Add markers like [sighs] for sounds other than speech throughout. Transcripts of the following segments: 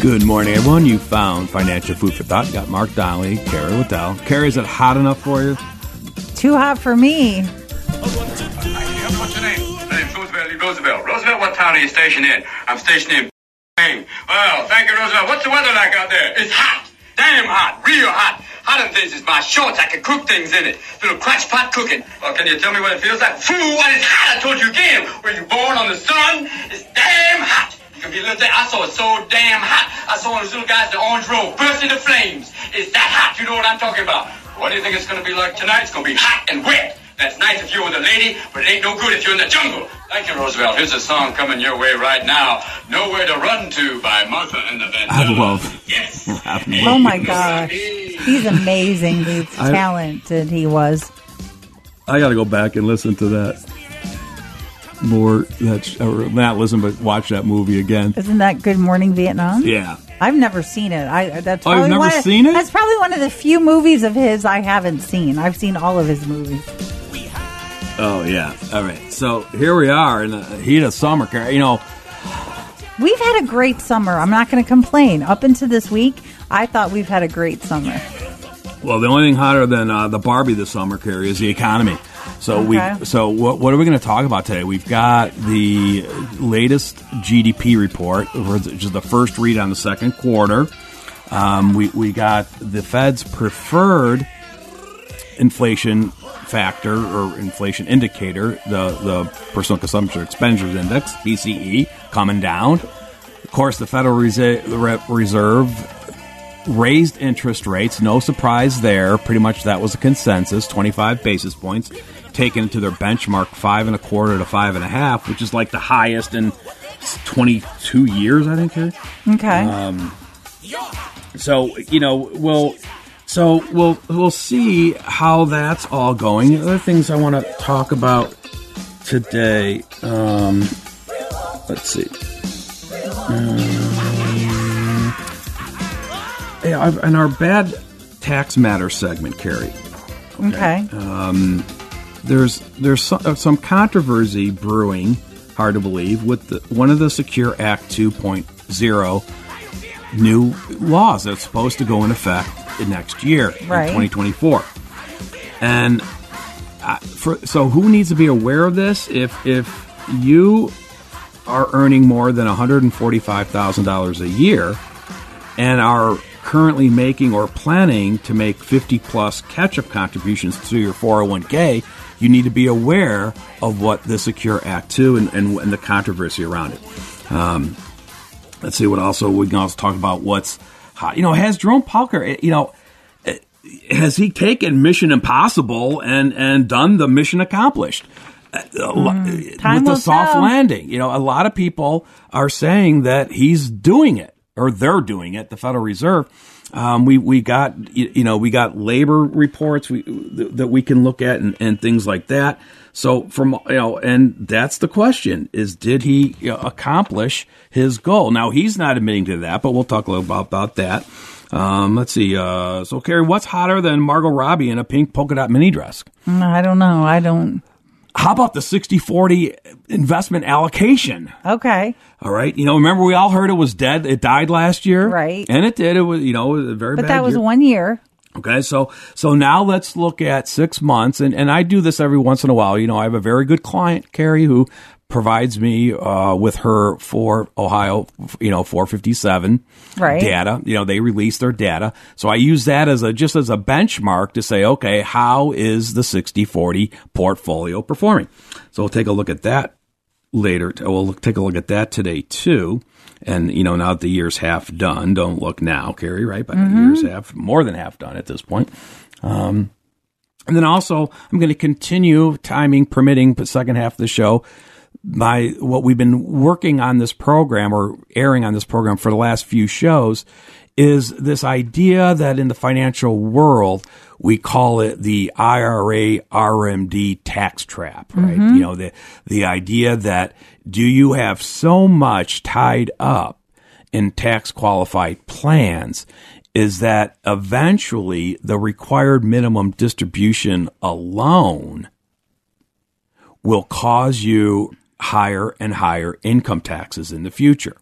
Good morning, everyone. You found Financial Food for Thought. Got Mark Dolly, Carrie Liddell. Carrie, is it hot enough for you? Too hot for me. What's your name? My name's Roosevelt. Roosevelt. Roosevelt, what town are you stationed in? I'm stationed in. Well, thank you, Roosevelt. What's the weather like out there? It's hot. Damn hot. Real hot. Hot than this is my shorts. I can cook things in it. Little crotch pot cooking. Well, can you tell me what it feels like? Fool, what is hot? I told you again. Were you born on the sun? It's damn hot. You can be a I saw it so damn hot. I saw one of those little guys in the orange robe burst into flames. It's that hot. You know what I'm talking about. What do you think it's going to be like tonight? It's going to be hot and wet. That's nice if you're with a lady, but it ain't no good if you're in the jungle. Thank you, Roosevelt. Here's a song coming your way right now. Nowhere to Run To by Martha and the Vandellas. I love. Yes. [laughs] Oh my gosh. He's amazing, the I- talented he was. I got to go back and listen to that more. That or not listen, but watch that movie again. Isn't that Good Morning Vietnam? Yeah. I've never seen it. I that's Oh, you've probably never one of- seen it? That's probably one of the few movies of his I haven't seen. I've seen all of his movies. Oh yeah. All right. So here we are in the heat of summer. You know, We've had a great summer. I'm not going to complain. Up until this week, I thought we've had a great summer. Well, the only thing hotter than uh, the Barbie this summer, Carrie, is the economy. So Okay. we, so what, what are we going to talk about today? We've got the latest GDP report, which is the first read on the second quarter. Um, we we got the Fed's preferred inflation factor or inflation indicator, the the personal consumption expenditures index (PCE), coming down. Of course, the Federal Reserve raised interest rates. No surprise there. Pretty much that was a consensus. Twenty-five basis points taken to their benchmark five and a quarter to five and a half, which is like the highest in twenty-two years, I think. Here. Okay. Um, so you know, we'll so we'll we'll see how that's all going. Other things I want to talk about today. Um, let's see. Um, yeah, I've, in our bad tax matter segment, Carrie. okay. Um, there's there's some, uh, some controversy brewing. Hard to believe with the, one of the Secure Act 2.0 new laws that's supposed to go in effect next year, in Right. 2024. And uh, for, so, who needs to be aware of this? If if you are earning more than one hundred and forty five thousand dollars a year and are currently making or planning to make 50 plus catch up contributions to your 401k, you need to be aware of what the Secure Act 2 and, and, and the controversy around it. Um, let's see what also we can also talk about what's hot. You know, has Jerome Parker, eh, you know, eh, has he taken Mission Impossible and, and done the mission accomplished? Mm, with the soft tell. landing. You know, a lot of people are saying that he's doing it or they're doing it. The Federal Reserve. Um, we we got you know we got labor reports we, that we can look at and, and things like that. So from you know, and that's the question: is did he you know, accomplish his goal? Now he's not admitting to that, but we'll talk a little about, about that. Um, let's see. Uh, so, Carrie, what's hotter than Margot Robbie in a pink polka dot mini dress? Mm, I don't know. I don't. How about the 60 40 investment allocation? Okay. All right. You know, remember we all heard it was dead. It died last year. Right. And it did. It was, you know, a very But that was year. one year. Okay, so so now let's look at six months, and, and I do this every once in a while. You know, I have a very good client, Carrie, who provides me uh, with her for Ohio, you know, 457 Right. data. You know, they release their data, so I use that as a just as a benchmark to say, okay, how is the 60-40 portfolio performing? So we'll take a look at that later. We'll look- take a look at that today too. And you know, now that the year's half done, don't look now, Carrie, right? But the year's half, more than half done at this point. Um, and then also, I'm going to continue timing permitting the second half of the show. My what we've been working on this program or airing on this program for the last few shows is this idea that in the financial world we call it the IRA RMD tax trap, right? Mm-hmm. You know, the the idea that do you have so much tied up in tax qualified plans is that eventually the required minimum distribution alone will cause you higher and higher income taxes in the future.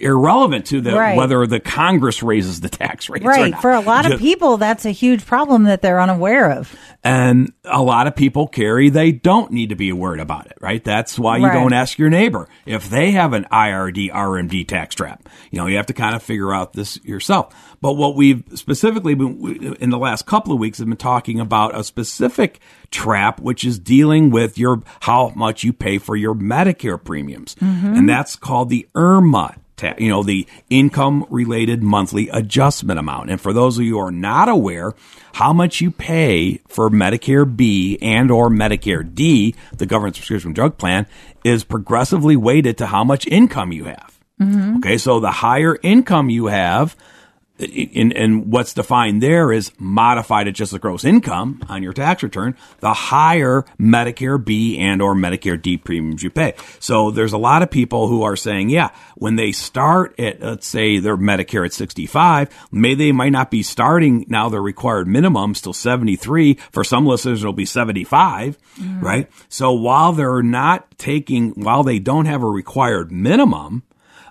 Irrelevant to the Right. whether the Congress raises the tax rates or Right. For a lot of people, that's a huge problem that they're unaware of. and a lot of people Carrie they don't need to be worried about it right that's why you Right. don't ask your neighbor if they have an ira rmd tax trap you know you have to kind of figure out this yourself but what we've specifically been in the last couple of weeks have been talking about a specific trap which is dealing with your how much you pay for your medicare premiums mm-hmm. and that's called the IRMAA you know, the income related monthly adjustment amount. And for those of you who are not aware, how much you pay for Medicare B and or Medicare D, the government's prescription drug plan, is progressively weighted to how much income you have. Mm-hmm. Okay, so the higher income you have, in, and what's defined there is modified adjusted gross income on your tax return, the higher Medicare B and or Medicare D premiums you pay. So there's a lot of people who are saying, yeah, when they start at, let's say their Medicare at 65, may they might not be starting now their required minimum still 73. For some listeners, it'll be 75, mm. right? So while they're not taking, while they don't have a required minimum,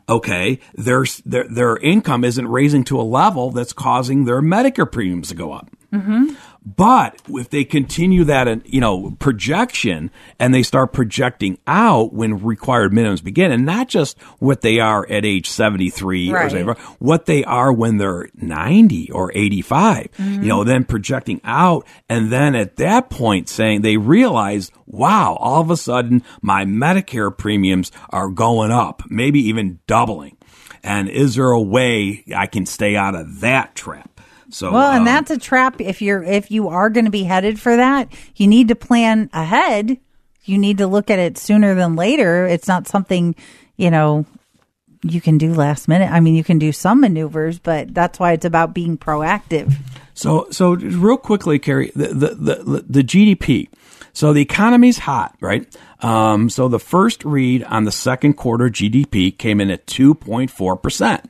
okay, their, their, their income isn't raising to a level that's causing their Medicare premiums to go up. Mm-hmm. But if they continue that, uh, you know, projection and they start projecting out when required minimums begin, and not just what they are at age 73 or Right. whatever, what they are when they're 90 or 85, you know, then projecting out. And then at that point saying they realize, wow, all of a sudden my Medicare premiums are going up, maybe even doubling. And is there a way I can stay out of that trap? So, Well, and um, that's a trap. If you're if you are going to be headed for that, you need to plan ahead. You need to look at it sooner than later. It's not something you know you can do last minute. I mean, you can do some maneuvers, but that's why it's about being proactive. So, so real quickly, Carrie, the, the, the, the GDP. So the economy's hot, right? Um, so the first read on the second quarter GDP came in at 2.4%.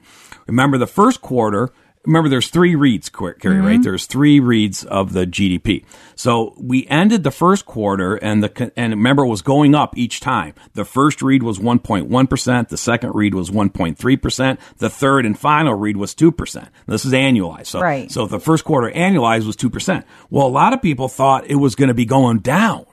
Remember the first quarter, remember there's three reads, Carrie, right? Mm-hmm. There's three reads of the GDP. So we ended the first quarter and the, and remember it was going up each time. The first read was 1.1%. The second read was 1.3%. The third and final read was 2%. This is annualized. So, Right. so the first quarter annualized was 2%. Well, a lot of people thought it was going to be going down.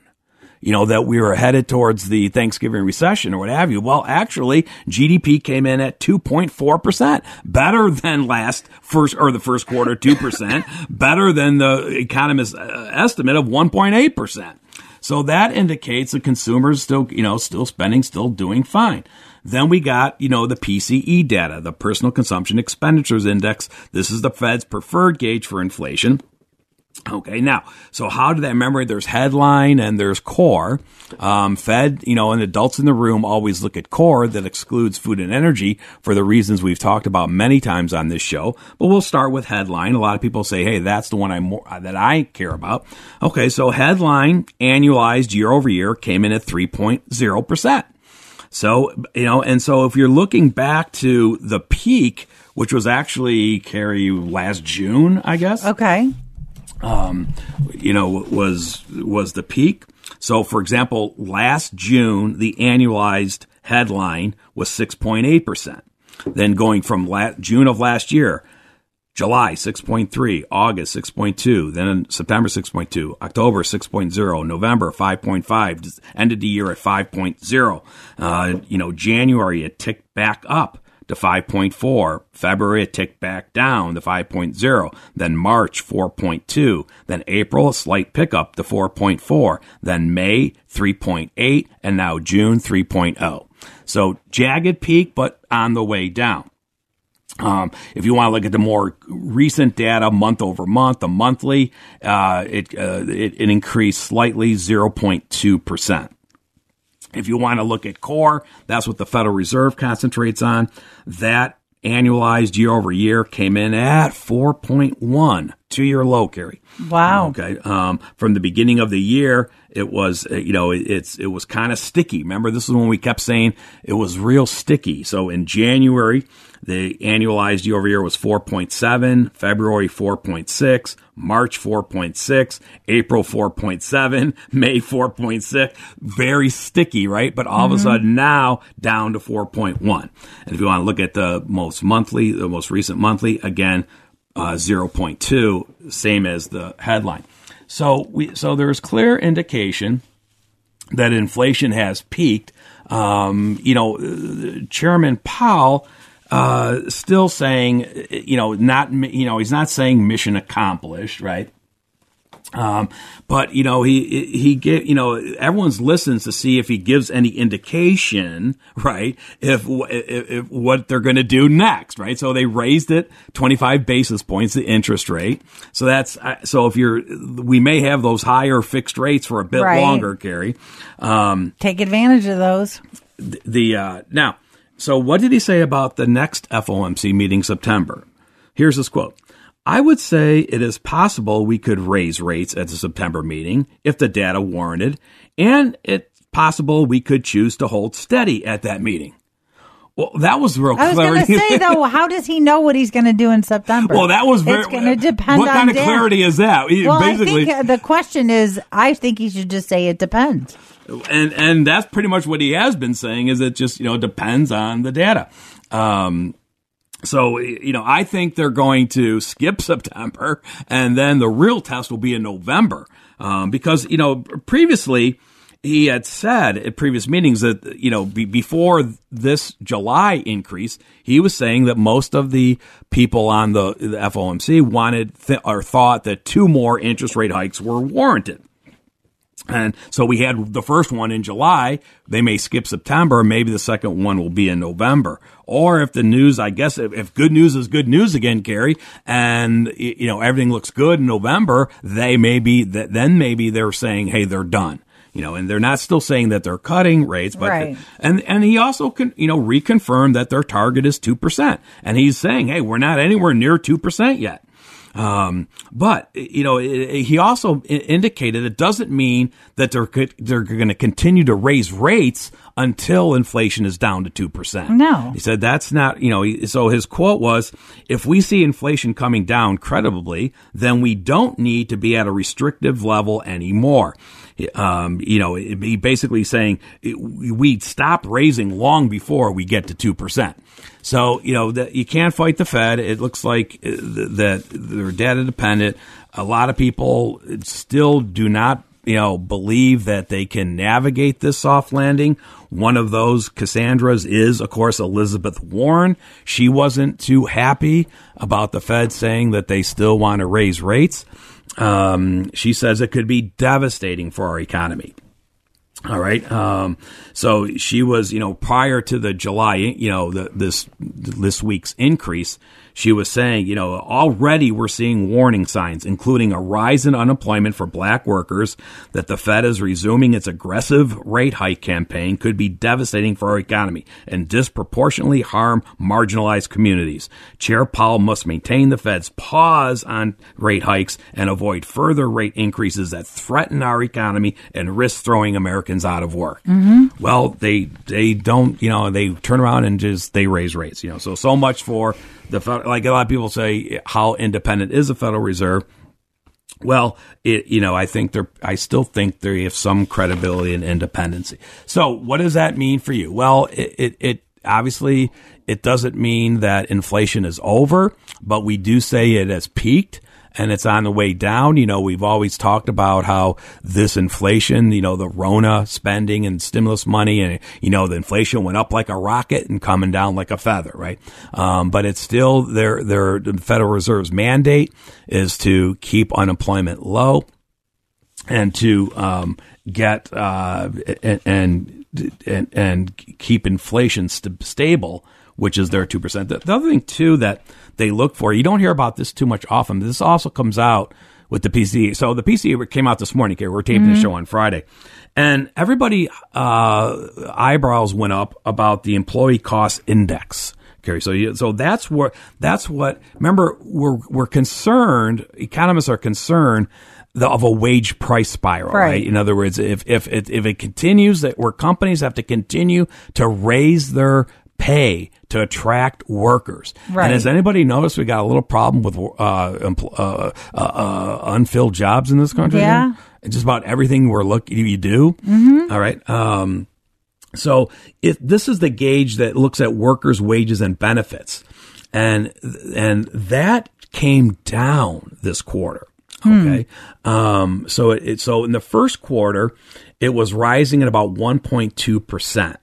You know, that we were headed towards the Thanksgiving recession or what have you. Well, actually, GDP came in at 2.4%. Better than last first, or the first quarter, [laughs] 2%. better than the economist's uh, estimate of 1.8%. So that indicates the consumers still, you know, still spending, still doing fine. Then we got, you know, the PCE data, the personal consumption expenditures index. This is the Fed's preferred gauge for inflation. Okay, now, so how did that remember? There's headline and there's core. Um, Fed, you know, and adults in the room always look at core that excludes food and energy for the reasons we've talked about many times on this show. But we'll start with headline. A lot of people say, hey, that's the one I more, that I care about. Okay, so headline annualized year over year came in at 3.0%. So, you know, and so if you're looking back to the peak which was actually Carrie last June, I guess. Okay. Um, you know, was was the peak. So, for example, last June, the annualized headline was 6.8 percent. Then going from la- June of last year, July 6.3, August 6.2, then September 6.2, October 6.0, November 5.5, ended the year at 5.0. Uh, you know, January it ticked back up to 5.4. February it ticked back down to 5.0. Then March 4.2. Then April a slight pickup to 4.4. Then May 3.8 and now June 3.0. So jagged peak but on the way down. Um, if you want to look at the more recent data, month over month, the monthly, uh, it, uh, it, it increased slightly, zero point two percent. If you want to look at core, that's what the Federal Reserve concentrates on. That annualized year over year came in at 4.1, two year low, Carrie. Wow. Okay. Um, from the beginning of the year, it was, uh, you know, it, it's, it was kind of sticky. Remember, this is when we kept saying it was real sticky. So in January, the annualized year over year was 4.7, February 4.6, March 4.6, April 4.7, [laughs] May 4.6. Very sticky, right? But all of a sudden now down to 4.1. And if you want to look at the most monthly, the most recent monthly, again, uh, 0.2, same as the headline. So we, so there's clear indication that inflation has peaked. Um, you know, uh, Chairman Powell uh, still saying, you know, not you know, he's not saying mission accomplished, right? Um, but you know, he he get you know, everyone's listens to see if he gives any indication, right? If if, if what they're going to do next, right? So they raised it 25 basis points, the interest rate. So that's so if you're, we may have those higher fixed rates for a bit Right. longer, Gary. Um, Take advantage of those. the uh, now, so what did he say about the next FOMC meeting September? Here's his quote. I would say it is possible we could raise rates at the September meeting if the data warranted, and it's possible we could choose to hold steady at that meeting. Well, that was real I was going to say though, [laughs] how does he know what he's going to do in September? well, that was very. It's going to depend What kind of data. clarity is that? Well, Basically, I think uh, the question is, I think he should just say it depends. and and that's pretty much what he has been saying is it just you know depends on the data um so you know i think they're going to skip [laughs] september and then the real test will be in november um, because you know previously he had said at previous meetings that you know be, before this July increase, he was saying that most of the people on the, the FOMC wanted th- or thought that two more interest rate hikes were warranted. And so we had the first one in July. They may skip September. Maybe the second one will be in November. Or if the news, I guess, if, if good news is good news again, Gary, and you know everything looks good in November, they may be then maybe they're saying, hey, they're done. You know, and they're not still saying that they're cutting rates, but Right. and and he also can you know reconfirmed that their target is two percent, and he's saying, hey, we're not anywhere near two percent yet. Um, but you know, it, it- he also indicated it doesn't mean that they're they're going to continue to raise rates until inflation is down to two percent. No. he said that's not you know. So his quote was, "If we see inflation coming down credibly, then we don't need to be at a restrictive level anymore." Um, you know, he basically saying we'd stop raising long before we get to two percent. So you know that you can't fight the Fed. It looks like uh, th- that they're data dependent. A lot of people still do not, you know, believe that they can navigate this soft landing. One of those Cassandras is, of course, Elizabeth Warren. She wasn't too happy about the Fed saying that they still want to raise rates. Um, she says it could be devastating for our economy. All right. Um, so she was, you know, prior to the July, you know, the, this this week's increase, she was saying, you know, already we're seeing warning signs, including a rise in unemployment for black workers, that the Fed is resuming its aggressive rate hike campaign could be devastating for our economy and disproportionately harm marginalized communities. Chair Powell must maintain the Fed's pause on rate hikes and avoid further rate increases that threaten our economy and risk throwing Americans out of work. Mm-hmm. Well, they they don't, you know, they turn around and just they raise rates, you know. So so much for the like a lot of people say, how independent is the Federal Reserve? Well, it, you know, I think they're, I still think they have some credibility and independency. So what does that mean for you? Well, it, it, it obviously, it doesn't mean that inflation is over, but we do say it has peaked and it's on the way down. You know, we've always talked about how this inflation, you know, the Rona spending and stimulus money and, you know, the inflation went up like a rocket and coming down like a feather, right? Um, but it's still their, their, Federal Reserve's mandate is to keep unemployment low and to, um, get, uh, and, and, and, keep inflation st- stable, which is their 2%. The other thing too that, they look for. You don't hear about this too much often. This also comes out with the PCE. So the PCE came out this morning. Okay, we're taping the show on Friday, and everybody uh, eyebrows went up about the employee cost index. Okay, so you, so that's what that's what. Remember, we're we're concerned. Economists are concerned the, of a wage price spiral, right. Right. In other words, if if if it continues that where companies have to continue to raise their pay to attract workers. Right. And has anybody noticed we got a little problem with uh, empl- uh, uh, uh, unfilled jobs in this country? Yeah. now? Just about everything we're looking you do. Mm-hmm. All right. Um, so if this is the gauge that looks at workers' wages and benefits, and and that came down this quarter. Okay. Um, so it, it so in the first quarter, it was rising at about 1.2 percent.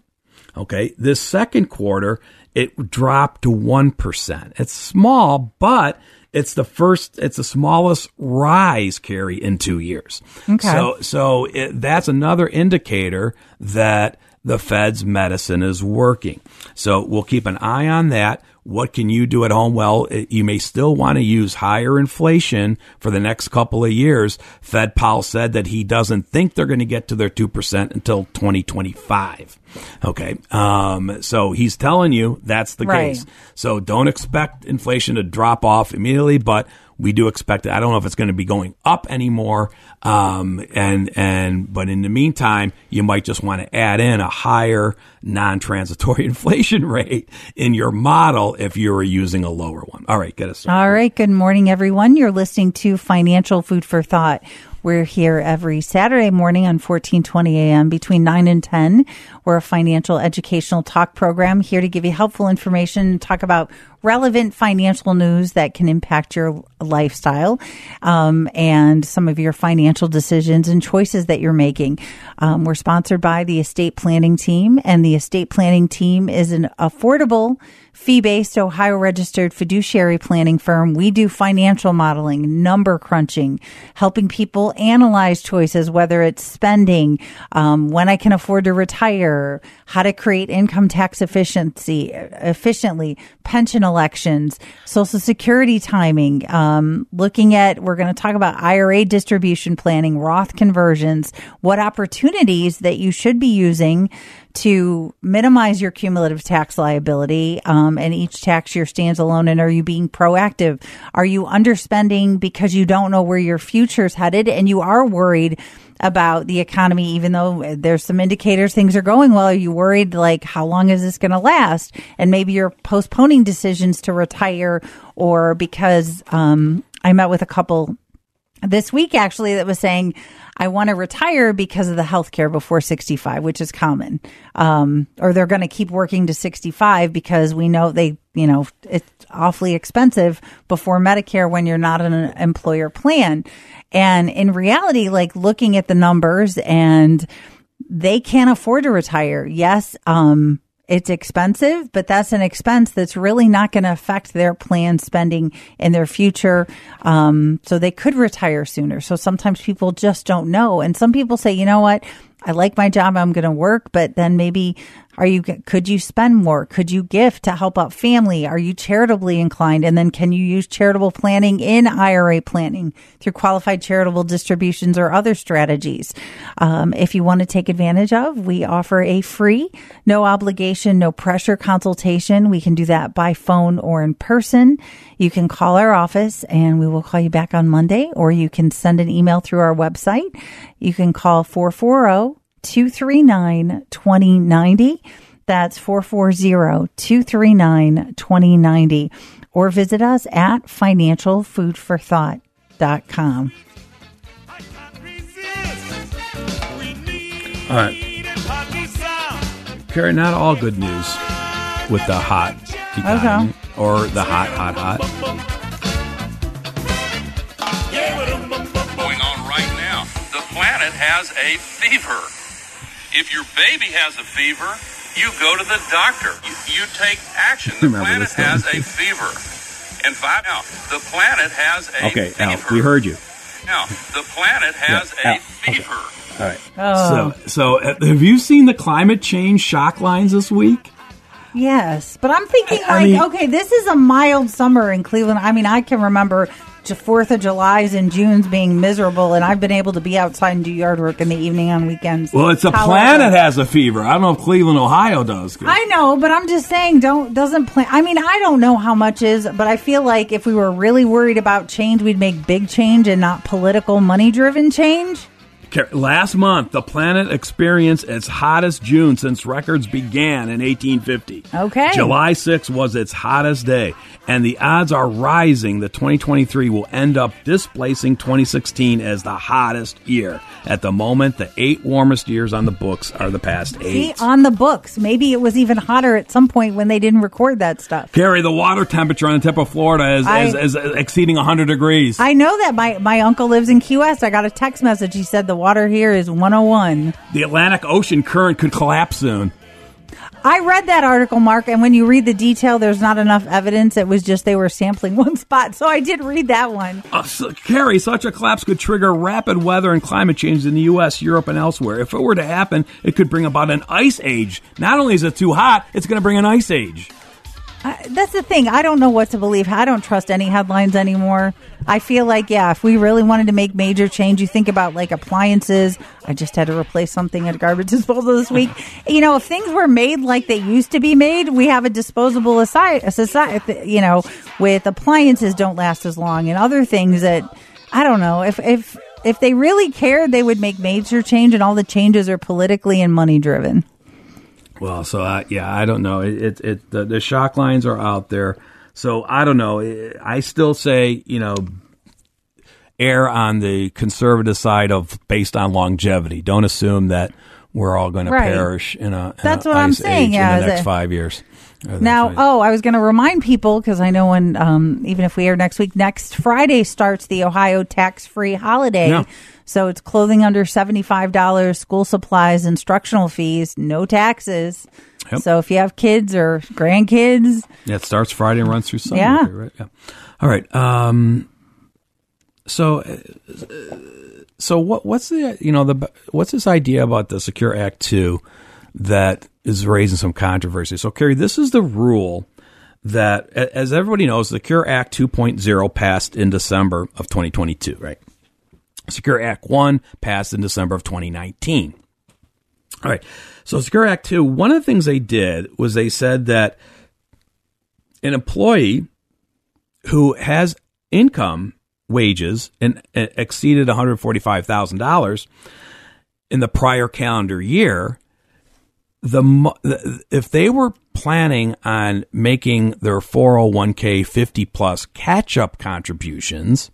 Okay. This second quarter, it dropped to 1%. It's small, but it's the first, it's the smallest rise Carrie in two years. Okay. So, so it, that's another indicator that the Fed's medicine is working. So we'll keep an eye on that. What can you do at home? Well, you may still want to use higher inflation for the next couple of years. Fed Powell said that he doesn't think they're going to get to their 2% until 2025. Okay. Um, so he's telling you that's the Right. case. So don't expect inflation to drop off immediately, but we do expect it. I don't know if it's going to be going up anymore. Um, and, and, but in the meantime, you might just want to add in a higher non-transitory [laughs] inflation rate in your model if you're using a lower one. All right. Get us. started. All right. Good morning, everyone. You're listening to Financial Food for Thought. We're here every Saturday morning on 1420 a.m. between 9 and 10. We're a financial educational talk program here to give you helpful information, talk about relevant financial news that can impact your lifestyle um, and some of your financial decisions and choices that you're making. Um, we're sponsored by the estate planning team, and the estate planning team is an affordable fee based Ohio registered fiduciary planning firm. We do financial modeling, number crunching, helping people analyze choices, whether it's spending, um, when I can afford to retire, how to create income tax efficiency, efficiently, pension elections, social security timing, um, looking at, we're going to talk about IRA distribution planning, Roth conversions, what opportunities that you should be using to minimize your cumulative tax liability um, and each tax year stands alone and are you being proactive? Are you underspending because you don't know where your future's headed and you are worried about the economy even though there's some indicators things are going well? Are you worried like how long is this going to last? And maybe you're postponing decisions to retire or because um, i met with a couple this week actually that was saying I want to retire because of the health care before 65, which is common. Um, or they're going to keep working to 65 because we know they, you know, it's awfully expensive before Medicare when you're not an employer plan. And in reality, like looking at the numbers and they can't afford to retire. Yes. Um, it's expensive, but that's an expense that's really not going to affect their planned spending in their future. Um, so they could retire sooner. So sometimes people just don't know. And some people say, you know what? I like my job. I'm going to work, but then maybe are you, could you spend more? Could you gift to help out family? Are you charitably inclined? And then can you use charitable planning in IRA planning through qualified charitable distributions or other strategies? Um, if you want to take advantage of, we offer a free, no obligation, no pressure consultation. We can do that by phone or in person. You can call our office and we will call you back on Monday or you can send an email through our website. You can call 440 239 2090. That's 440 239 2090. or visit us at financialfoodforthought.com. All right. Carrie, not all good news with the hot economy or the hot, hot, hot. Going on right now. The planet has a fever. If your baby has a fever, you go to the doctor. You, you take action. The Remember planet has a fever. And five now, the planet has a Okay, fever. Al, we heard you. Now, the planet has Yeah, a Al, okay. fever. All right. Oh. So, so uh, have you seen the climate change shock lines this week? Yes, but I'm thinking I- I like, mean- okay, this is a mild summer in Cleveland. I mean, I can remember to Fourth of July's and June's being miserable, and I've been able to be outside and do yard work in the evening on weekends. Well, it's a However- planet has a fever. I don't know if Cleveland, Ohio does. I know, but I'm just saying, don't doesn't plan. I mean, I don't know how much is, but I feel like if we were really worried about change, we'd make big change and not political, money driven change. Last month, the planet experienced its hottest June since records began in 1850. Okay. July 6 was its hottest day, and the odds are rising that 2023 will end up displacing 2016 as the hottest year. At the moment, the eight warmest years on the books are the past See, eight. on the books, maybe it was even hotter at some point when they didn't record that stuff. Carrie, the water temperature on the tip of Florida is, I- is, is exceeding 100 degrees. I know that my my uncle lives in Key West. I got a text message. He said the water here is 101. the Atlantic Ocean current could collapse soon. I read that article, Mark, and when you read the detail, there's not enough evidence. It was just they were sampling [laughs] one spot. So I did read that one. Uh, so, Carrie, such a collapse could trigger rapid weather and climate change in the U.S., Europe, and elsewhere. If it were to happen, it could bring about an ice age. Not only is it too hot, it's going to bring an ice age. I, that's the thing. I don't know what to believe. I don't trust any headlines anymore. I feel like, yeah, if we really wanted to make major change, you think about like appliances. I just had to replace something at garbage [laughs] disposal this week. you know, if things were made like they used to be made, we have a disposable a society, you know, with appliances don't last as long and other things that, I don't know, if, if, if they really cared, they would make major change and all the changes are politically and money driven. Well, so uh, yeah, I don't know. It, it, it the, the shock lines are out there. So I don't know. I still say you know, err on the conservative side of based on longevity. Don't assume that we're all going to perish in a. in That's a what I'm saying, yeah, in the next five years. Now, five- oh, I was going to remind people because I know when, um, even if we air next week, next Friday starts the Ohio tax free holiday. Yeah. So it's clothing under $75, school supplies, instructional fees, no taxes. Yep. So if you have kids or grandkids, Yeah, it starts Friday and runs through Sunday. Yeah. Right? Yeah. All right. Um, so, uh, so what? What's the you know the what's this idea about the Secure Act two that is raising some controversy? So, Carrie, this is the rule that, as everybody knows, the Secure Act 2.0 passed in December of 2022. Right. Secure Act one passed in December of 2019. All right. So Secure Act 2, one of the things they did was they said that an employee who has income wages and exceeded $145,000 in the prior calendar year, the- if they were planning on making their 401k 50 plus catch up contributions,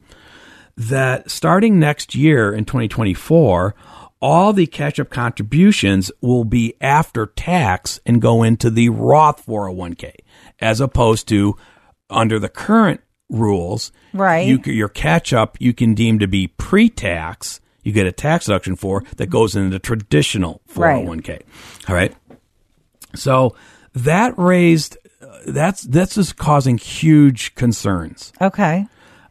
that starting next year in 2024, all the catch up contributions will be after tax and go into the Roth 401k, as opposed to under the current rules, Right. You, your catch up you can deem to be pre tax. You get a tax deduction for that goes into the traditional 401k. All right. So that raised uh, that's that's just causing huge concerns. okay.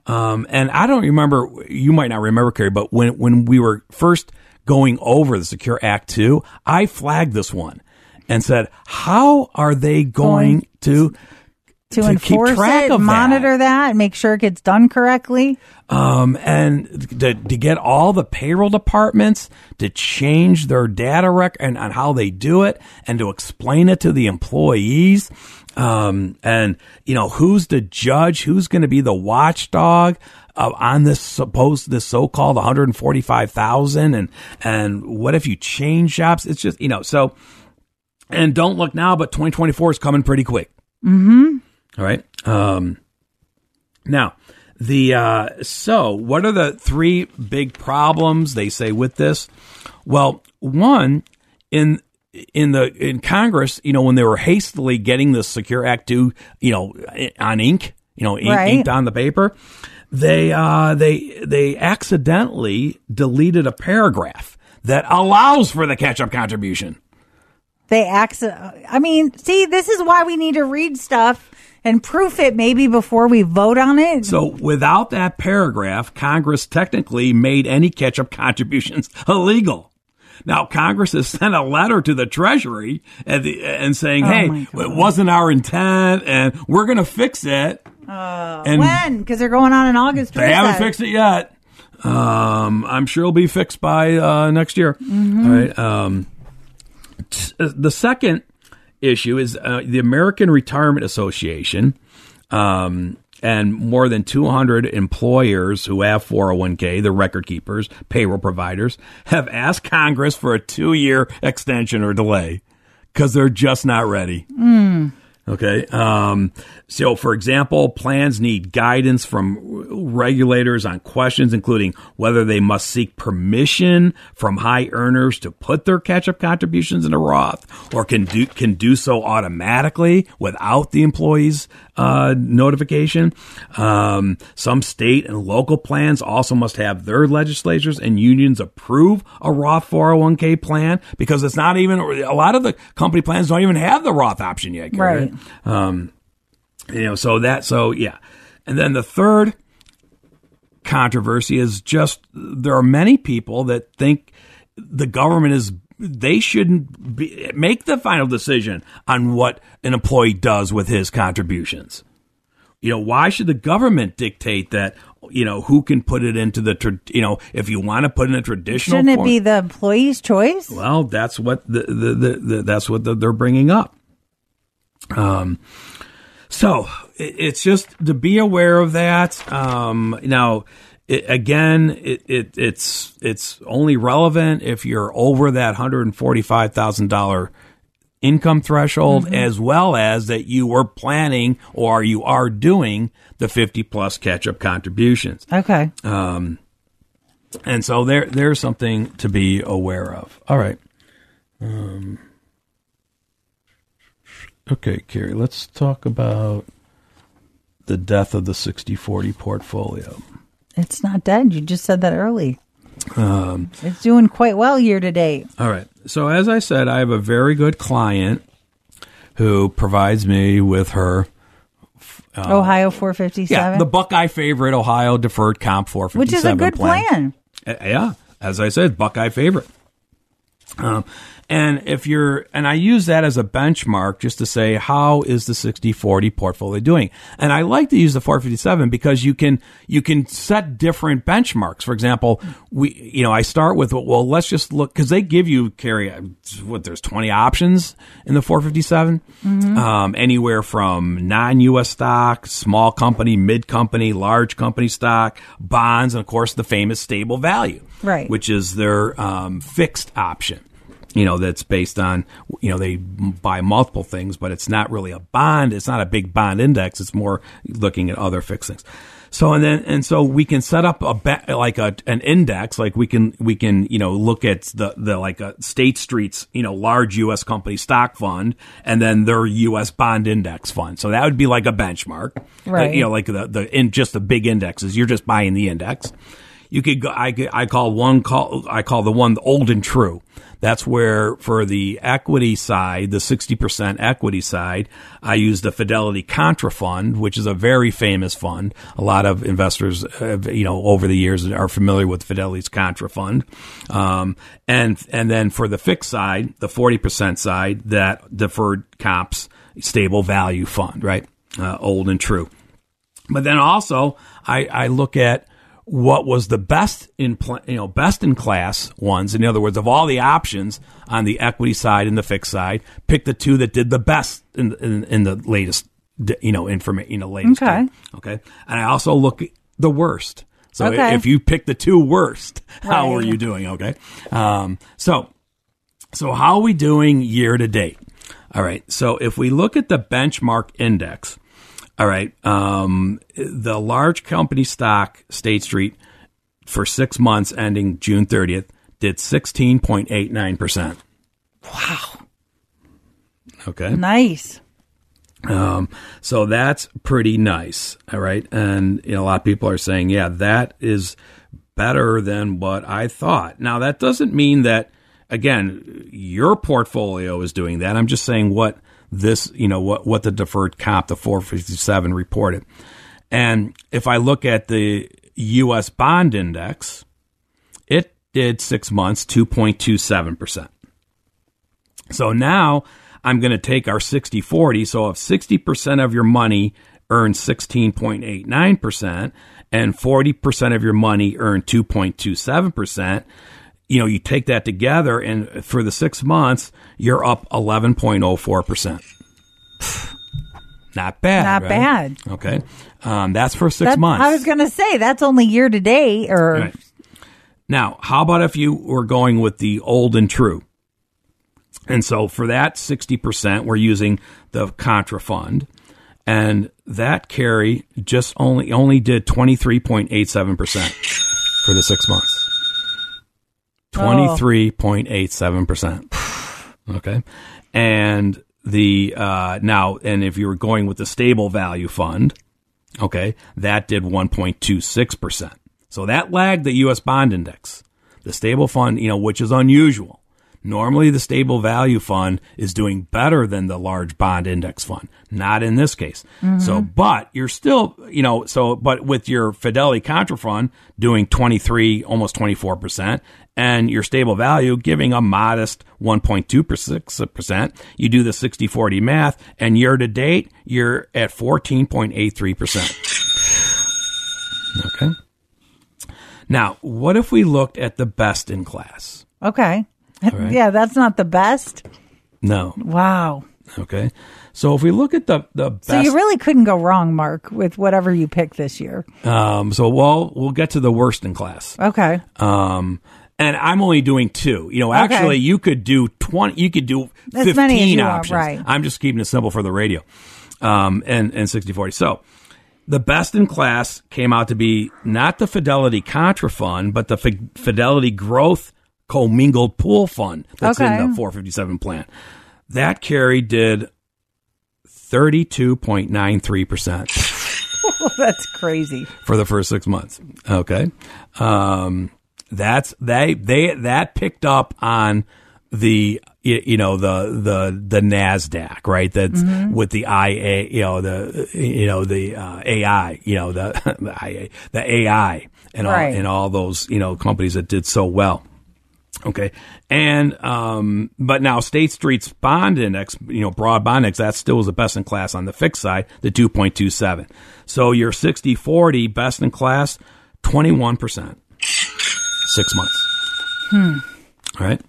Um, and I don't remember, you might not remember, Carrie, but when, when we were first going over the Secure Act 2, I flagged this one and said, how are they going to, To, to keep enforce track it, of monitor that, and make sure it gets done correctly. um, and to, to get all the payroll departments to change their data record and on how they do it and to explain it to the employees. Um, and you know, who's the judge? Who's going to be the watchdog? Uh, on this supposed this so-called 145,000 and and what if you change jobs it's just you know so and don't look now but 2024 is coming pretty quick Mm-hmm. all right. Um, Now, the uh, so what are the three big problems they say with this? Well, one in in the in Congress, you know, when they were hastily getting the Secure Act to, you know, on ink, you know, ink, Right. inked on the paper, they uh, they they accidentally deleted a paragraph that allows for the catch up contribution. They accident. I mean, see, this is why we need to read stuff and proof it maybe before we vote on it. So without that paragraph, Congress technically made any catch up [laughs] contributions illegal. Now Congress has [laughs] sent a letter to the Treasury and, the, and saying, Oh "Hey, it wasn't our intent, and we're going to fix it." and when? Because they're going on in August. they haven't fixed it yet. Um, I'm sure it'll be fixed by uh, next year. Mm-hmm. All right. Um, t- uh, the second issue is uh, the American Retirement Association. Um, and more than 200 employers who have 401k, the record keepers, payroll providers, have asked Congress for a two year extension or delay because they're just not ready. Hmm. Okay. Um, so, for example, plans need guidance from regulators on questions including whether they must seek permission from high earners to put their catch-up contributions in a Roth, or can do can do so automatically without the employee's uh, notification. Um, some state and local plans also must have their legislatures and unions approve a Roth 401k plan because it's not even a lot of the company plans don't even have the Roth option yet. Right. Um, you know, so that, so yeah. And then the third controversy is just there are many people that think the government is they shouldn't be, make the final decision on what an employee does with his contributions. You know, why should the government dictate that? You know, who can put it into the, you know, if you want to put in a traditional, Shouldn't it form- be the employee's choice? well, that's what the, the, the, the that's what the, they're bringing up. Um, so it, it's just to be aware of that. Um, now, it, again, it, it it's it's only relevant if you're over that hundred and forty five thousand dollar income threshold, as well as that you were planning or you are doing the fifty plus catch up contributions. Okay. Um, and so there there's something to be aware of. All right. Um, okay, Carrie, let's talk about the death of the 60-40 portfolio. It's not dead. You just said that early. Um, It's doing quite well year to date. all right. So as I said, I have a very good client who provides me with her Ohio 457. yeah, the Buckeye favorite Ohio deferred comp 457 which is a good plan. Uh, Yeah, as I said, Buckeye favorite. Um, and if you're, and I use that as a benchmark just to say, how is the 60 40 portfolio doing? And I like to use the 457 because you can, you can set different benchmarks. For example, we, you know, I start with, well, let's just look, cause they give you, Carrie, what, there's 20 options in the 457, um, anywhere from non US stock, small company, mid company, large company stock, bonds, and of course the famous stable value Right. which is their um, fixed option. You know, that's based on, you know, they buy multiple things, but it's not really a bond. It's not a big bond index. It's more looking at other fixings. So and then and so we can set up a ba- like a an index like we can we can you know look at the the like a State Street's you know large U.S. company stock fund and then their U.S. bond index fund. So that would be like a benchmark, Right. You know, like the the in just the big indexes. You're just buying the index. You could go. I could, I call one call. I call the one the old and true. That's where for the equity side, the sixty percent equity side, I use the Fidelity Contrafund, which is a very famous fund. A lot of investors, have, you know, over the years are familiar with Fidelity's Contrafund. Um, and and then for the fixed side, the forty percent side, that deferred comps stable value fund, right? Uh, old and true. But then also, I, I look at what was the best in you know best in class ones. In other words, of all the options on the equity side and the fixed side, pick the two that did the best in in, in the latest you know information you know latest. Okay. time. Okay, and I also look at the worst. So Okay. if you pick the two worst, [laughs] how are you doing? Okay, um, so so how are we doing year to date? All right. So if we look at the benchmark index, All right. Um, the large company stock, State Street, for six months ending June 30th, did 16.89%. Wow. Okay. Nice. Um, so that's pretty nice. All right. And you know, a lot of people are saying, yeah, that is better than what I thought. Now, that doesn't mean that, again, your portfolio is doing that. I'm just saying what this, you know, what, what the deferred comp, the 457 reported. And if I look at the U.S. bond index, it did six months, 2.27%. So now I'm going to take our 60 40. So if 60% of your money earns 16.89% and 40% of your money earned 2.27%, you know, you take that together and for the six months, you're up 11.04%. Not bad. Not right? bad. Okay. Um, that's for six That- months. I was going to say that's only year to date or Right. Now, how about if you were going with the old and true? And so for that 60%, we're using the Contrafund. And that Carrie just only only did 23.87% for the six months. 23.87%. Okay. And the, uh, now, and if you were going with the stable value fund, okay, that did 1.26%. So that lagged the U.S. bond index. The stable fund, you know, which is unusual. Normally, the stable value fund is doing better than the large bond index fund. Not in this case. So, mm-hmm. but you're still, you know, so, but with your Fidelity Contrafund doing 23, almost 24%, and your stable value giving a modest 1.2%, you do the 60 40 math, and year to date, you're at 14.83%. Okay. Now, what if we looked at the best in class? okay. right. [laughs] Yeah, that's not the best. No. Wow. Okay. So if we look at the the best, So you really couldn't go wrong, Mark, with whatever you pick this year. um, so well, we'll get to the worst in class. Okay. Um, and I'm only doing two. You know, Okay. actually, you could do twenty. You could do As fifteen many as you want, options. right. I'm just keeping it simple for the radio. Um, and and 60-40. So the best in class came out to be not the Fidelity Contrafund, but the Fi- Fidelity Growth Commingled Pool Fund that's Okay. in the 457 plan. That Carrie did 32.93% [laughs] that's crazy. for the first six months. Okay. Um, that's they they that picked up on the you know the the the Nasdaq right that's with the IA you know the you know the uh, AI you know the [laughs] the IA the AI and all Right. and all those you know companies that did so well. Okay. And, um, but now State Street's bond index, you know, broad bond index, that still was the best in class on the fixed side, the 2.27. So your 60 40 best in class, 21%. Six months. Hmm. All right.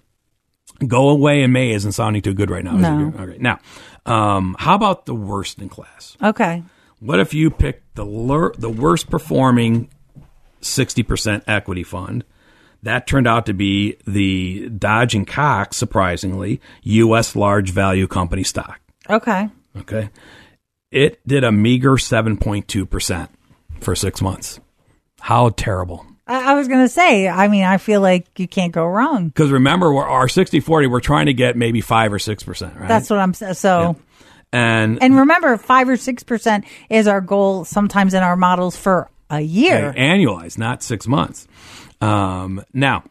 Go away in May isn't sounding too good right now. is? No. Okay. Now, um, how about the worst in class? Okay. What if you picked the lur- the worst performing 60% equity fund? That turned out to be the Dodge and Cox, surprisingly, U.S. large value company stock. Okay. Okay. It did a meager 7.2% for six months. How terrible. I, I was going to say, I mean, I feel like you can't go wrong. Because remember, we're, our 60 40, we're trying to get maybe 5 or 6%, right? That's what I'm saying. So, and, and remember, five or 6% is our goal sometimes in our models for a year. annualized, not six months. Um, now,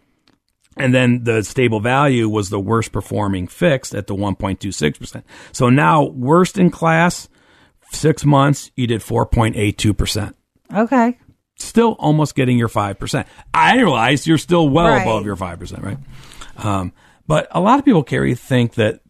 and then the stable value was the worst performing fixed at the 1.26%. So now, worst in class, six months, you did 4.82%. Okay. Still almost getting your 5%. I realize you're still well Right. above your 5%, right? Um, but a lot of people, Carrie, think that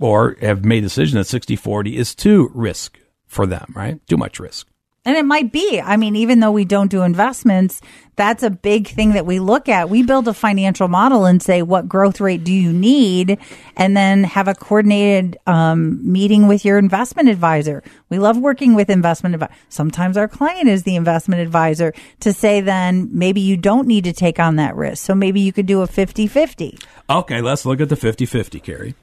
or have made a decision that 60 40 is too risk for them, right? Too much risk. And it might be. I mean, even though we don't do investments, that's a big thing that we look at. We build a financial model and say, what growth rate do you need? And then have a coordinated um, meeting with your investment advisor. We love working with investment advisor. Sometimes our client is the investment advisor to say, then maybe you don't need to take on that risk. So maybe you could do a 50 50. Okay, let's look at the 50 50, Carrie.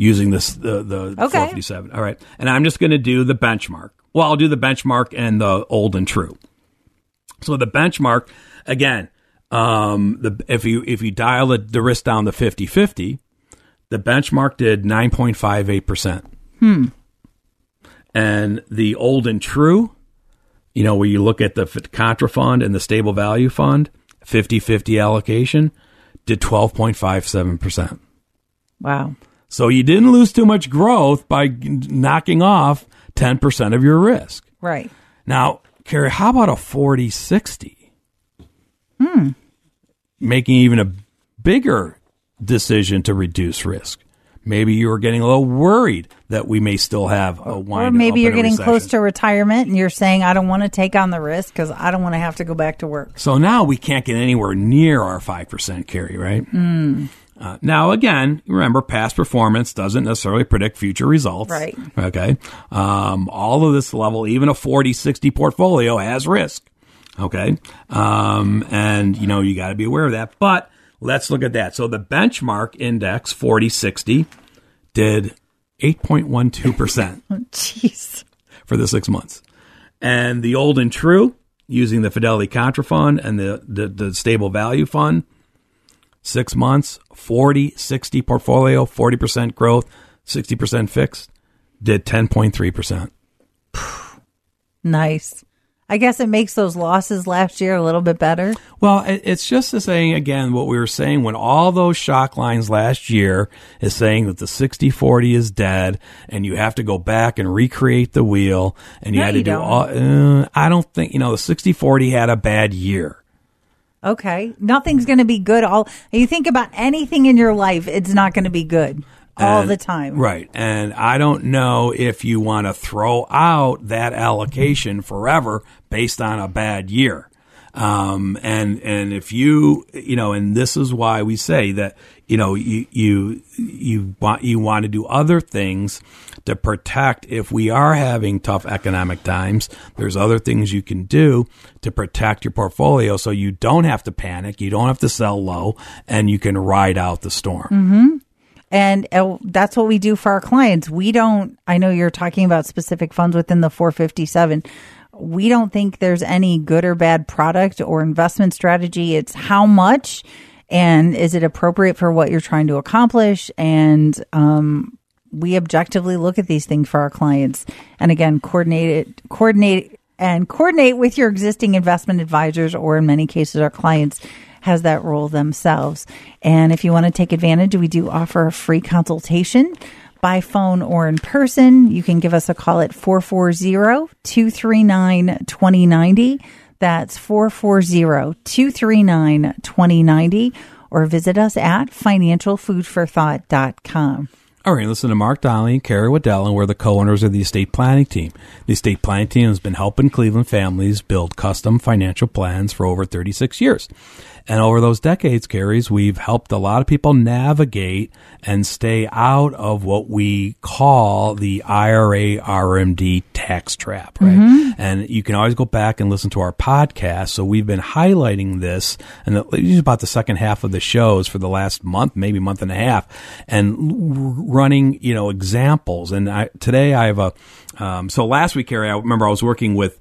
Using this the the Okay. 457. All right, and I'm just going to do the benchmark. Well, I'll do the benchmark and the old and true. So the benchmark again, um, the if you if you dial the, the risk down to 50-50, the benchmark did 9.58 percent. Hmm. And the old and true, you know, where you look at the Contrafund and the stable value fund, 50-50 allocation, did 12.57%. Wow. So you didn't lose too much growth by knocking off 10% of your risk. Right. Now, Carrie, how about a 40 60? Hmm. Making even a bigger decision to reduce risk. Maybe you are getting a little worried that we may still have a wind Or maybe you're getting close to retirement and you're saying, I don't want to take on the risk because I don't want to have to go back to work. So now we can't get anywhere near our 5% Carrie, right? Mm. Uh, now, again, remember, past performance doesn't necessarily predict future results. Right. Okay. Um, all of this level, even a 40 60 portfolio has risk. Okay. Um, and, you know, you got to be aware of that. But let's look at that. So the benchmark index 40 60 did 8.12% [laughs] Jeez. for the six months. And the old and true, using the Fidelity Contrafund and the, the, the Stable Value Fund, six months, 40, 60 portfolio, 40% growth, 60% fixed, did 10.3%. [sighs] Nice. I guess it makes those losses last year a little bit better. Well, it's just the saying again what we were saying when all those shock lines last year is saying that the 60 40 is dead and you have to go back and recreate the wheel and you No, had to you do don't. all. Uh, I don't think, you know, the 60 40 had a bad year. Okay. Nothing's going to be good all you think about anything in your life, it's not going to be good all And- the time. Right. And I don't know if you want to throw out that allocation forever based on a bad year. Um, and, and if you, you know, and this is why we say that, you know, you, you, you want, you want to do other things to protect if we are having tough economic times, there's other things you can do to protect your portfolio so you don't have to panic, you don't have to sell low, and you can ride out the storm. Mm-hmm. And uh, that's what we do for our clients. We don't, I know you're talking about specific funds within the 457. We don't think there's any good or bad product or investment strategy. It's how much and is it appropriate for what you're trying to accomplish? And, um, we objectively look at these things for our clients and again, coordinate it, coordinate and coordinate with your existing investment advisors or in many cases our clients has that role themselves. And if you want to take advantage, we do offer a free consultation by phone or in person. You can give us a call at 440-239-2090. That's 440-239-2090 or visit us at financialfoodforthought.com. All right, listen to Mark Donnelly and Carrie Waddell, and we're the co-owners of the estate planning team. The estate planning team has been helping Cleveland families build custom financial plans for over 36 years. And over those decades, Carries, we've helped a lot of people navigate and stay out of what we call the IRA RMD tax trap, right? Mhm. And you can always go back and listen to our podcast. So we've been highlighting this and about the second half of the shows for the last month, maybe month and a half, and running, you know, examples. And I, today I have a, um, so last week, Carrie, I remember I was working with,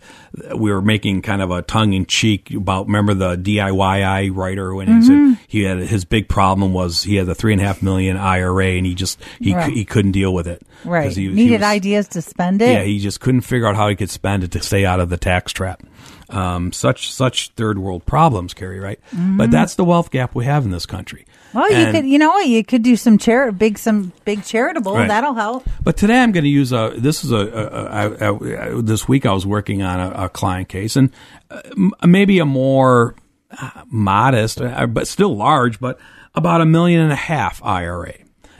we were making kind of a tongue in cheek about, remember the DIY writer when he said Mhm. he had his big problem was he had a three and a half million IRA and he just, he, Right. he couldn't deal with it. Right. he- he Needed was- ideas to spend it. yeah, he just couldn't figure out how he could spend it to stay out of the tax trap. Um, such such third world problems, Carrie, right? Mhm. But that's the wealth gap we have in this country. Well, you could, you know what? You could do some chari- big, some big charitable. Right. That'll help. But today I'm going to use a. This is a. a, a, a, this week I was working on a, a client case, and uh, m- maybe a more uh, modest, uh, but still large, but about a million and a half IRA.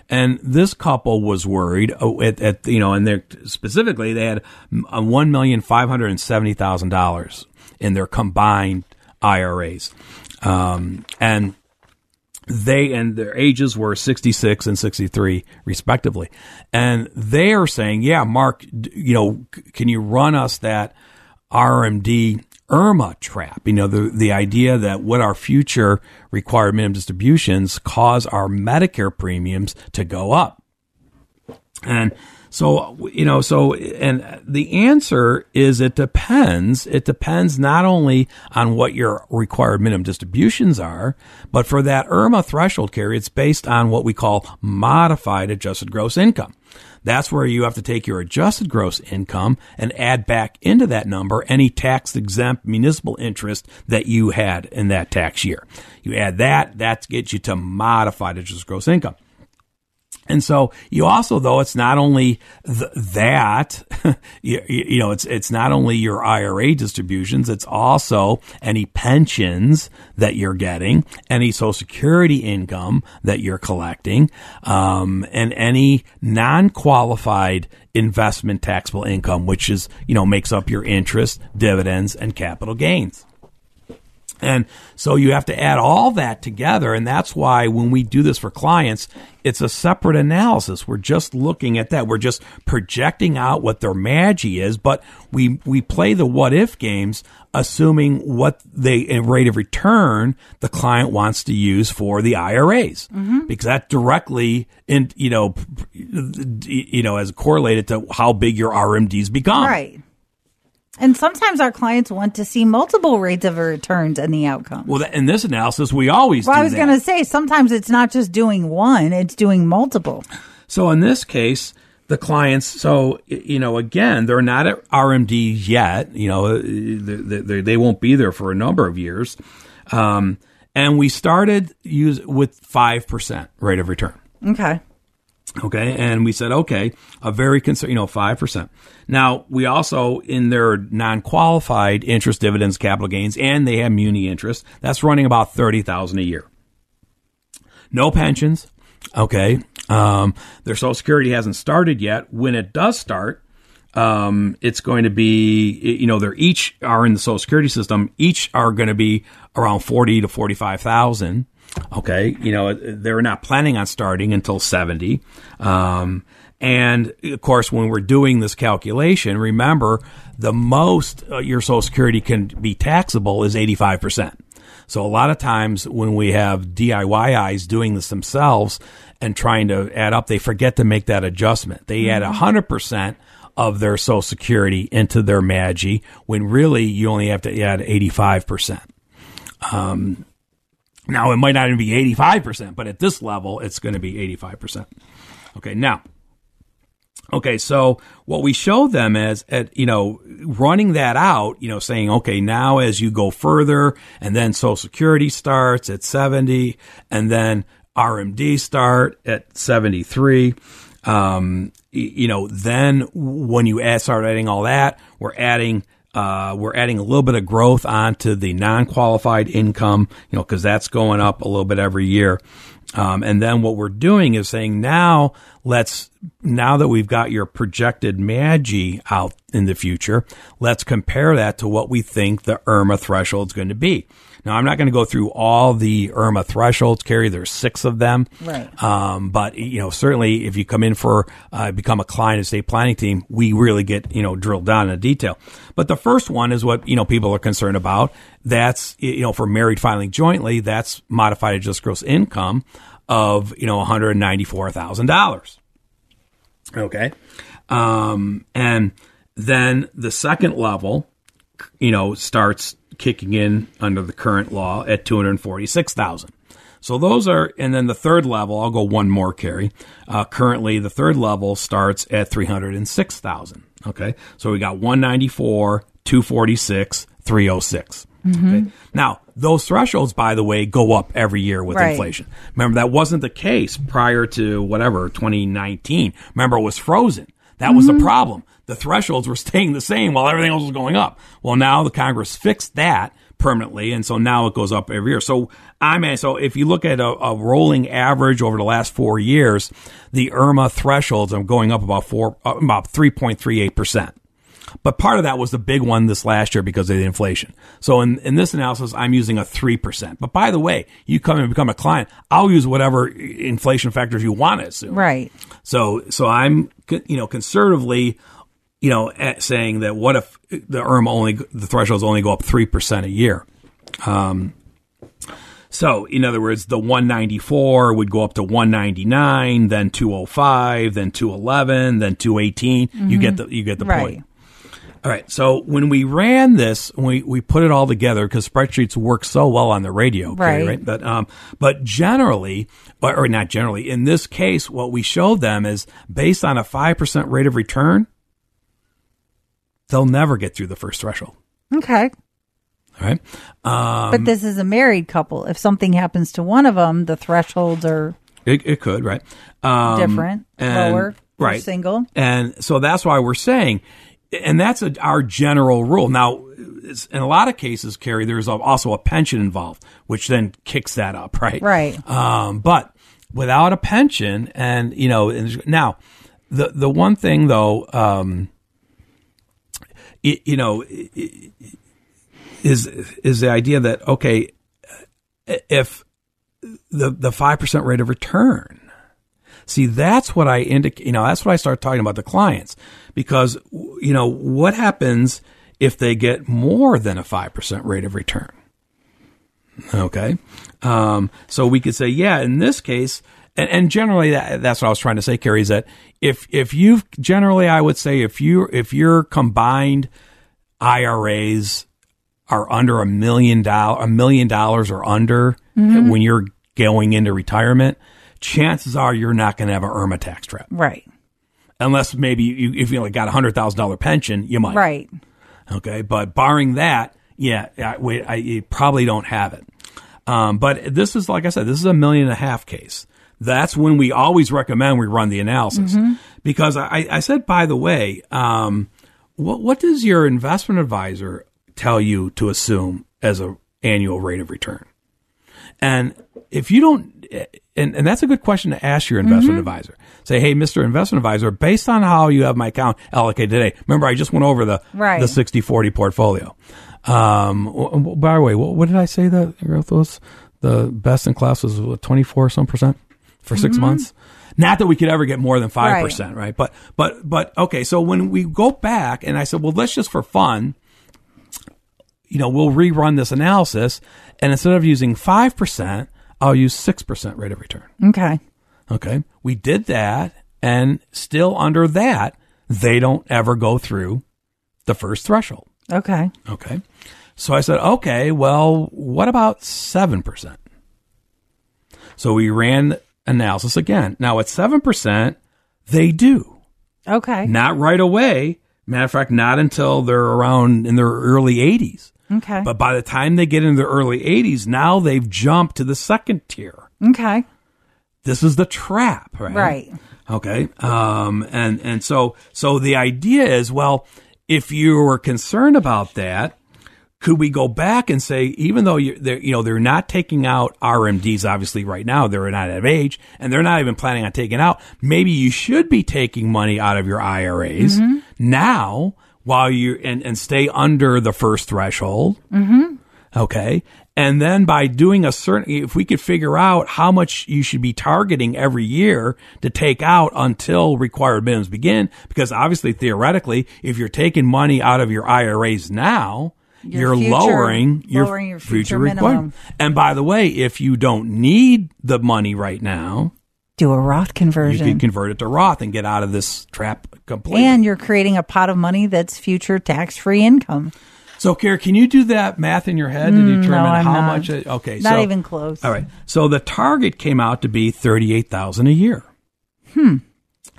And this couple was worried uh, at, at you know, and they specifically they had one million five hundred and seventy thousand dollars in their combined IRAs, um, and they and their ages were 66 and 63 respectively. And they are saying yeah mark you know can you run us that rmd IRMAA trap? You know the the idea that what our future required minimum distributions cause our medicare premiums to go up. And so, you know, so, and the answer is it depends. It depends not only on what your required minimum distributions are, but for that IRMAA threshold Carrie, it's based on what we call modified adjusted gross income. That's where you have to take your adjusted gross income and add back into that number any tax exempt municipal interest that you had in that tax year. You add that, that gets you to modified adjusted gross income. And so you also, though, it's not only th- that, [laughs] you, you, know, it's, it's not only your IRA distributions, it's also any pensions that you're getting, any social security income that you're collecting, um, and any non-qualified investment taxable income, which is, you know, makes up your interest, dividends, and capital gains. And so you have to add all that together. And that's why when we do this for clients, it's a separate analysis. We're just looking at that. We're just projecting out what their magi is, but we, we play the what if games, assuming what the rate of return the client wants to use for the IRAs, mm-hmm. because that directly, in, you know, you know, as correlated to how big your RMDs become. Right. And sometimes our clients want to see multiple rates of returns and the outcome. Well, in this analysis, we always. Well, I was going to say sometimes it's not just doing one; it's doing multiple. So in this case, the clients. So you know, again, they're not at RMD yet. You know, they, they, they won't be there for a number of years. Um, and we started use with five percent rate of return. Okay. Okay, and we said, okay, a very concern, you know, five percent. Now we also in their non-qualified interest, dividends, capital gains, and they have muni interest. That's running about thirty thousand a year. No pensions. Okay, um, their Social Security hasn't started yet. When it does start, um, it's going to be, you know, they're each are in the Social Security system. Each are going to be around forty to forty-five thousand. Okay, you know they're not planning on starting until seventy, um, and of course when we're doing this calculation, remember the most uh, your Social Security can be taxable is eighty five percent. So a lot of times when we have DIYIs doing this themselves and trying to add up, they forget to make that adjustment. They mm-hmm. add hundred percent of their Social Security into their MAGI when really you only have to add eighty five percent. Um, now, it might not even be 85%, but at this level, it's going to be 85%. Okay, now, okay, so what we show them is, at, you know, running that out, you know, saying, okay, now as you go further, and then Social Security starts at 70, and then RMD start at 73. Um, you know, then when you add, start adding all that, we're adding uh, we're adding a little bit of growth onto the non-qualified income, you know, because that's going up a little bit every year. Um, and then what we're doing is saying now let's now that we've got your projected MAGI out in the future, let's compare that to what we think the IRMAA threshold is going to be. Now, I'm not going to go through all the IRMAA thresholds, Carrie. There's six of them. Right. Um, but, you know, certainly if you come in for, uh, become a client of estate planning team, we really get, you know, drilled down in detail. But the first one is what, you know, people are concerned about. That's, you know, for married filing jointly, that's modified adjusted gross income of, you know, $194,000. Okay. Um, and then the second level, you know, starts kicking in under the current law at 246,000. So those are, and then the third level, I'll go one more Carrie. Uh, currently, the third level starts at 306,000. Okay. So we got 194, 246, 306. Mm-hmm. Okay. Now, those thresholds, by the way, go up every year with right. inflation. Remember, that wasn't the case prior to whatever, 2019. Remember, it was frozen. That mm-hmm. was the mm-hmm. problem the thresholds were staying the same while everything else was going up. Well, now the Congress fixed that permanently, and so now it goes up every year. So I mean, so if you look at a, a rolling average over the last four years, the IRMAA thresholds are going up about four, uh, about three point three eight percent. But part of that was the big one this last year because of the inflation. So in, in this analysis, I'm using a 3%. But by the way, you come and become a client, I'll use whatever inflation factors you want to assume. Right. So, so I'm, you know, conservatively you know, saying that what if the IRMAA only the thresholds only go up three percent a year. Um, So, in other words, the 194 would go up to 199, then 205, then 211, then 218. You get the you get the Right. point. All right. So when we ran this, we, we put it all together because spreadsheets work so well on the radio. okay, Right. But, um, but generally, or, or not generally, in this case, what we showed them is based on a 5% rate of return, they'll never get through the first threshold. Okay. All right. Um, But this is a married couple. If something happens to one of them, the thresholds are It, it could, right? Um, different, and- lower, right? single. And so that's why we're saying, and that's a, our general rule. Now, it's- in a lot of cases, Carrie, there's also a pension involved, which then kicks that up, [laughs] right? Right. Um, but without a pension, and you know, and now the the one thing though, um, you know, is is the idea that okay, if the the five percent rate of return. See, that's what I indicate. You know, that's what I start talking about the clients because you know what happens if they get more than a five percent rate of return. Okay, um, so we could say, yeah, in this case, and, and generally that, that's what I was trying to say, Carrie, is that if if you've generally, I would say if you if your combined IRAs are under a million dollar a million dollars or under when you're going into retirement, chances are you're not going to have an IRMAA tax trap. Right. Unless maybe you, if you only got a hundred thousand dollar pension, you might. Right. Okay, but barring that, yeah, I, wait, I, you probably don't have it. Um, but this is like I said, this is a million and a half case. That's when we always recommend we run the analysis because I, I said, by the way, um, what what does your investment advisor tell you to assume as a annual rate of return? And if you don't, and, and that's a good question to ask your investment advisor. Say, hey, Mr. Investment Advisor, based on how you have my account allocated today, remember I just went over the Right. the 60 40 portfolio. Um, by the way, what, what did I say that growth was? The best in class was 24 some percent for 6 mm-hmm. months. Not that we could ever get more than 5%, right? But, but, but, okay. So when we go back and I said, well, let's just for fun, you know, we'll rerun this analysis and instead of using 5%, I'll use 6% rate of return. Okay. Okay. We did that and still under that, they don't ever go through the first threshold. Okay. Okay. So I said, okay, well, what about 7%? So we ran analysis again. Now at 7%, they do. Okay. Not right away. Matter of fact, not until they're around in their early 80s. Okay. But by the time they get into their early 80s, now they've jumped to the second tier. Okay. This is the trap, right? Right. Okay. Um, and, and so, so the idea is, well, if you were concerned about that, could we go back and say, even though you they're, you know, they're not taking out RMDs, obviously right now, they're not of age and they're not even planning on taking out. Maybe you should be taking money out of your IRAs mm-hmm. now while you, and, and stay under the first threshold. Mm-hmm. Okay. And then by doing a certain, if we could figure out how much you should be targeting every year to take out until required minimums begin, because obviously theoretically, if you're taking money out of your IRAs now, Your you're future- lowering your, lowering your future, future requirement. And by the way, if you don't need the money right now, Do a Roth conversion. you can convert it to Roth and get out of this trap completely. and you're creating a pot of money that's future tax free income. So, Carrie, can you do that math in your head to Mm, determine no, how not. much? It, okay, Not so, even close. All right. So the target came out to be thirty-eight thousand a year. Hmm.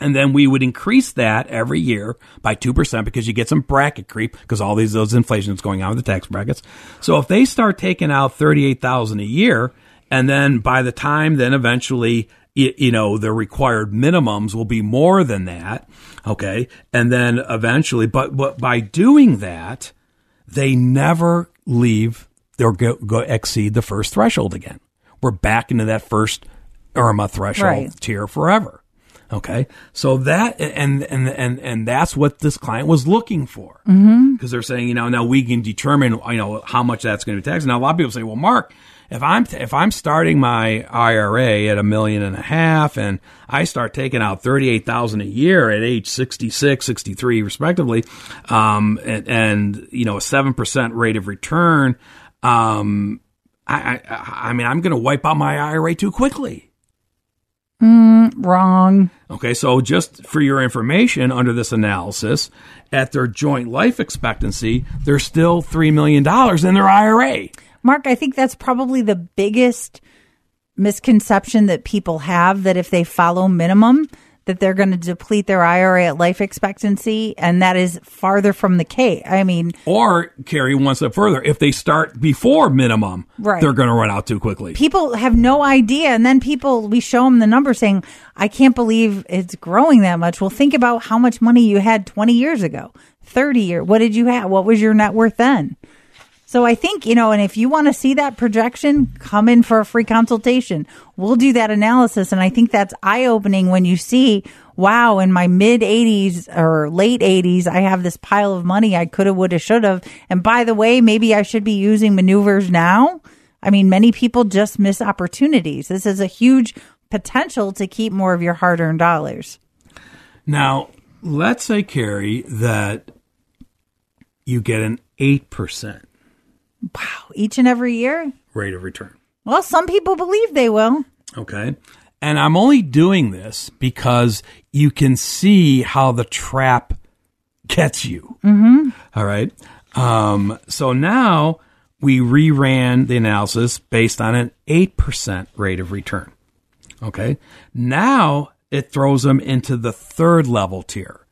And then we would increase that every year by two percent because you get some bracket creep because all these those inflation is going on with the tax brackets. So if they start taking out thirty-eight thousand a year, and then by the time then eventually you know the required minimums will be more than that okay and then eventually but but by doing that they never leave or go, go exceed the first threshold again. We're back into that first IRMAA threshold Right. tier forever. Okay, so that and and and and that's what this client was looking for because Mm-hmm. they're saying you know now we can determine you know how much that's going to be taxed. Now a lot of people say, well, Mark, if I'm if I'm starting my IRA at a million and a half and I start taking out thirty eight thousand a year at age 66, 63 respectively, um, and, and you know a seven percent rate of return, um, I, I, I mean, I'm going to wipe out my IRA too quickly. Mm, wrong. Okay, so just for your information, under this analysis, at their joint life expectancy, there's still $3 million in their IRA. Mark, I think that's probably the biggest misconception that people have that if they follow minimum, that they're going to deplete their IRA at life expectancy, and that is farther from the case. I mean, or carry one step further, if they start before minimum, right. they're going to run out too quickly. People have no idea, and then people we show them the number saying, "I can't believe it's growing that much." Well, think about how much money you had twenty years ago, thirty years. What did you have? What was your net worth then? So I think, you know, and if you want to see that projection, come in for a free consultation. We'll do that analysis. And I think that's eye opening when you see, wow, in my mid 80s or late 80s, I have this pile of money I could have, would have, should have. And by the way, maybe I should be using maneuvers now. I mean, many people just miss opportunities. This is a huge potential to keep more of your hard earned dollars. Now, let's say, Carrie, that you get an 8% Wow, each and every year? Rate of return. Well, some people believe they will. Okay. And I'm only doing this because you can see how the trap gets you. Mm-hmm. All right. Um, so now we reran the analysis based on an 8% rate of return. Okay. Now it throws them into the third level tier.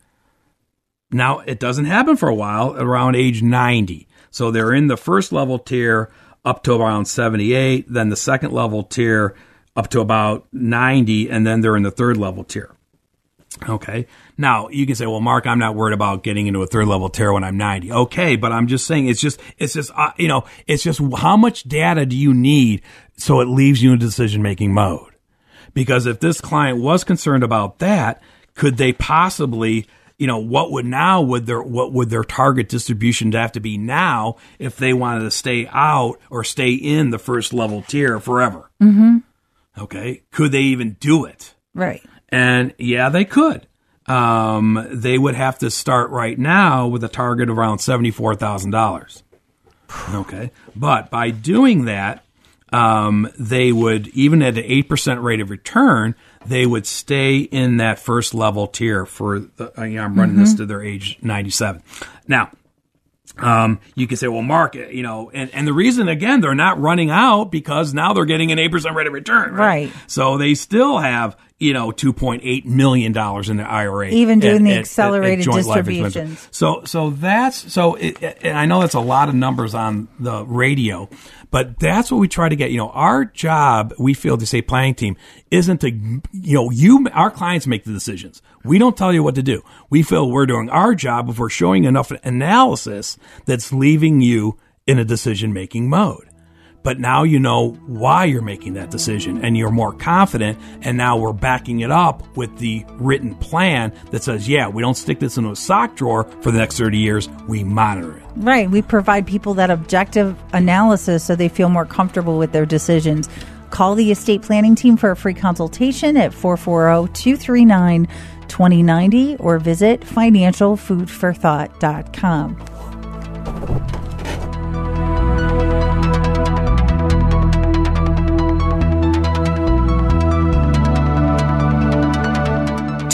Now it doesn't happen for a while around age 90. So they're in the first level tier up to around 78, then the second level tier up to about 90, and then they're in the third level tier. Okay. Now you can say, well, Mark, I'm not worried about getting into a third level tier when I'm 90. Okay. But I'm just saying it's just, it's just, uh, you know, it's just how much data do you need so it leaves you in decision making mode? Because if this client was concerned about that, could they possibly you know, what would now would their what would their target distribution have to be now if they wanted to stay out or stay in the first level tier forever? Mm-hmm. Okay, could they even do it? Right. And yeah, they could. Um, they would have to start right now with a target of around seventy four thousand dollars. Okay, but by doing that, um, they would even at an eight percent rate of return, they would stay in that first level tier for the, you know, I'm running mm-hmm. this to their age 97. Now, um, you can say, well, Mark, you know, and, and the reason again, they're not running out because now they're getting an 8% rate of return. Right. right. So they still have, you know, $2.8 million in the IRA. Even doing at, the accelerated at, at distributions. So, so that's, so, it, and I know that's a lot of numbers on the radio, but that's what we try to get. You know, our job, we feel to say planning team isn't to, you know, you, our clients make the decisions. We don't tell you what to do. We feel we're doing our job if we're showing enough analysis that's leaving you in a decision making mode but now you know why you're making that decision and you're more confident. And now we're backing it up with the written plan that says, yeah, we don't stick this into a sock drawer for the next 30 years, we monitor it. Right. We provide people that objective analysis so they feel more comfortable with their decisions. Call the estate planning team for a free consultation at 440 239 2090 or visit financialfoodforthought.com.